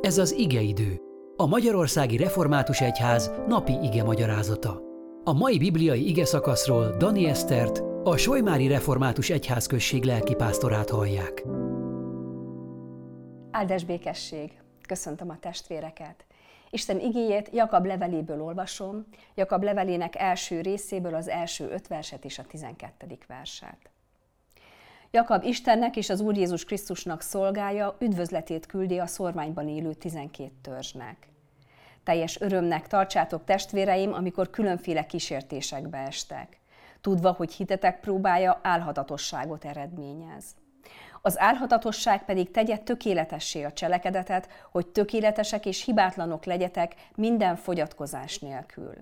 Ez az igeidő, a Magyarországi Református Egyház napi ige magyarázata. A mai bibliai ige szakaszról Dani Esztert, a Solymári Református Egyházközség lelkipásztorát hallják. Áldás békesség! Köszöntöm a testvéreket! Isten igéjét Jakab leveléből olvasom, Jakab levelének első részéből az első öt verset és a tizenkettedik verset. Jakab Istennek és az Úr Jézus Krisztusnak szolgája, üdvözletét küldi a szorványban élő 12 törzsnek. Teljes örömnek tartsátok testvéreim, amikor különféle kísértésekbe estek, tudva, hogy hitetek próbája álhatatosságot eredményez. Az álhatatosság pedig tegye tökéletessé a cselekedetet, hogy tökéletesek és hibátlanok legyetek minden fogyatkozás nélkül.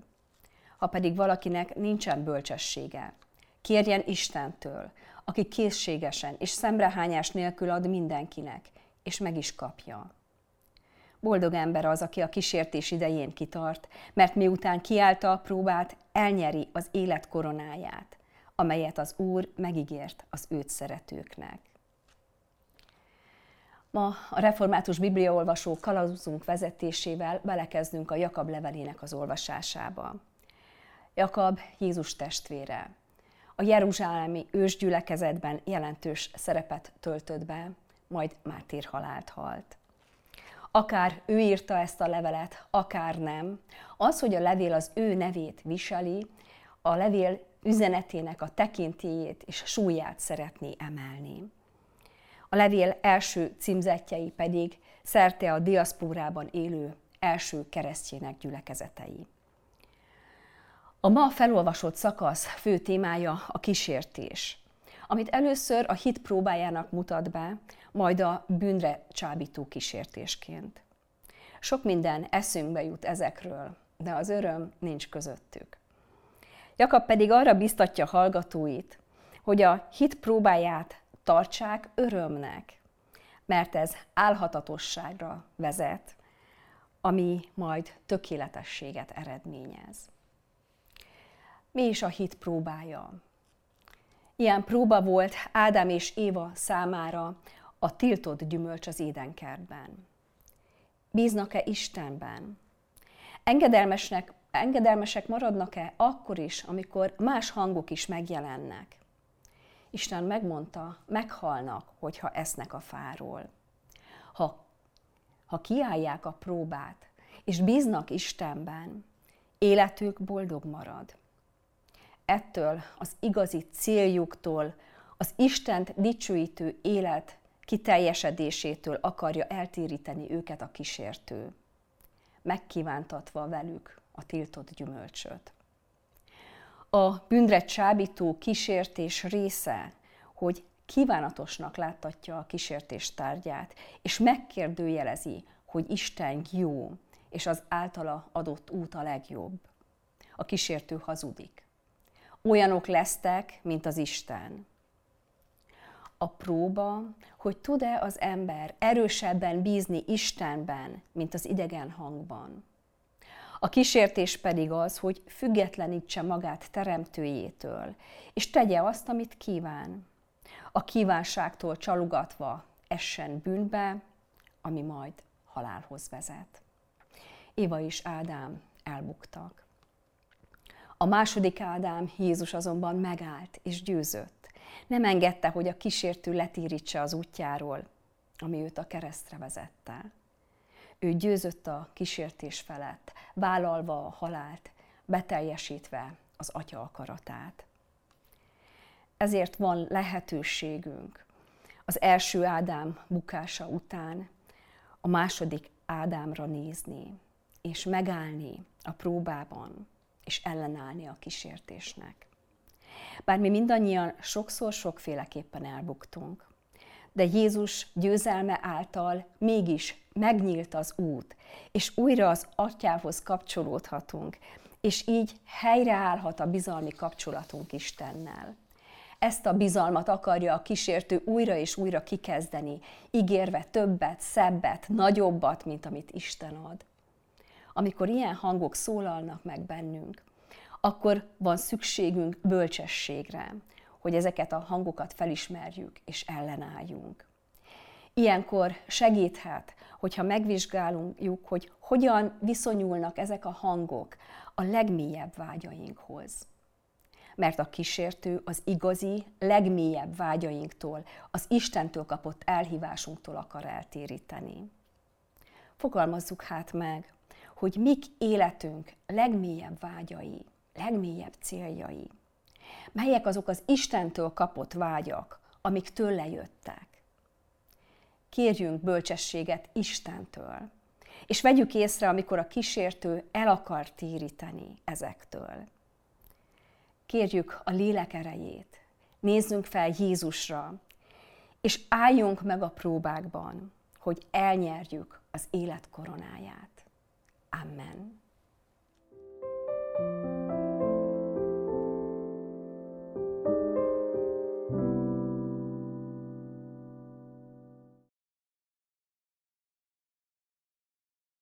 Ha pedig valakinek nincsen bölcsessége, kérjen Istentől, aki készségesen és szemrehányás nélkül ad mindenkinek, és meg is kapja. Boldog ember az, aki a kísértés idején kitart, mert miután kiállta a próbát, elnyeri az élet koronáját, amelyet az Úr megígért az őt szeretőknek. Ma a református bibliaolvasó kalauzunk vezetésével belekezdünk a Jakab levelének az olvasásába. Jakab Jézus testvére, a jeruzsálemi ősgyülekezetben jelentős szerepet töltött be, majd mártírhalált halt. Akár ő írta ezt a levelet, akár nem, az, hogy a levél az ő nevét viseli, a levél üzenetének a tekintélyét és súlyát szeretné emelni. A levél első címzetjei pedig szerte a diaszpórában élő első keresztjének gyülekezetei. A ma felolvasott szakasz fő témája a kísértés, amit először a hit próbájának mutat be, majd a bűnre csábító kísértésként. Sok minden eszünkbe jut ezekről, de az öröm nincs közöttük. Jakab pedig arra biztatja hallgatóit, hogy a hit próbáját tartsák örömnek, mert ez álhatatosságra vezet, ami majd tökéletességet eredményez. Mi is a hit próbája? Ilyen próba volt Ádám és Éva számára a tiltott gyümölcs az édenkertben. Bíznak-e Istenben? Engedelmesnek, engedelmesek maradnak-e akkor is, amikor más hangok is megjelennek? Isten megmondta, meghalnak, hogyha esznek a fáról. Ha, ha kiállják a próbát, és bíznak Istenben, életük boldog marad ettől az igazi céljuktól, az Istent dicsőítő élet kiteljesedésétől akarja eltéríteni őket a kísértő, megkívántatva velük a tiltott gyümölcsöt. A bűnre csábító kísértés része, hogy kívánatosnak láttatja a kísértés tárgyát, és megkérdőjelezi, hogy Isten jó, és az általa adott út a legjobb. A kísértő hazudik olyanok lesztek, mint az Isten. A próba, hogy tud-e az ember erősebben bízni Istenben, mint az idegen hangban. A kísértés pedig az, hogy függetlenítse magát teremtőjétől, és tegye azt, amit kíván. A kívánságtól csalogatva essen bűnbe, ami majd halálhoz vezet. Éva és Ádám elbuktak. A második Ádám, Jézus azonban megállt és győzött. Nem engedte, hogy a kísértő letírítse az útjáról, ami őt a keresztre vezette. Ő győzött a kísértés felett, vállalva a halált, beteljesítve az atya akaratát. Ezért van lehetőségünk az első Ádám bukása után a második Ádámra nézni, és megállni a próbában, és ellenállni a kísértésnek. Bár mi mindannyian sokszor sokféleképpen elbuktunk, de Jézus győzelme által mégis megnyílt az út, és újra az atyához kapcsolódhatunk, és így helyreállhat a bizalmi kapcsolatunk Istennel. Ezt a bizalmat akarja a kísértő újra és újra kikezdeni, ígérve többet, szebbet, nagyobbat, mint amit Isten ad amikor ilyen hangok szólalnak meg bennünk, akkor van szükségünk bölcsességre, hogy ezeket a hangokat felismerjük és ellenálljunk. Ilyenkor segíthet, hogyha megvizsgáljuk, hogy hogyan viszonyulnak ezek a hangok a legmélyebb vágyainkhoz. Mert a kísértő az igazi, legmélyebb vágyainktól, az Istentől kapott elhívásunktól akar eltéríteni. Fogalmazzuk hát meg, hogy mik életünk legmélyebb vágyai, legmélyebb céljai. Melyek azok az Istentől kapott vágyak, amik tőle jöttek. Kérjünk bölcsességet Istentől, és vegyük észre, amikor a kísértő el akar téríteni ezektől. Kérjük a lélek erejét, nézzünk fel Jézusra, és álljunk meg a próbákban, hogy elnyerjük az élet koronáját. Amen.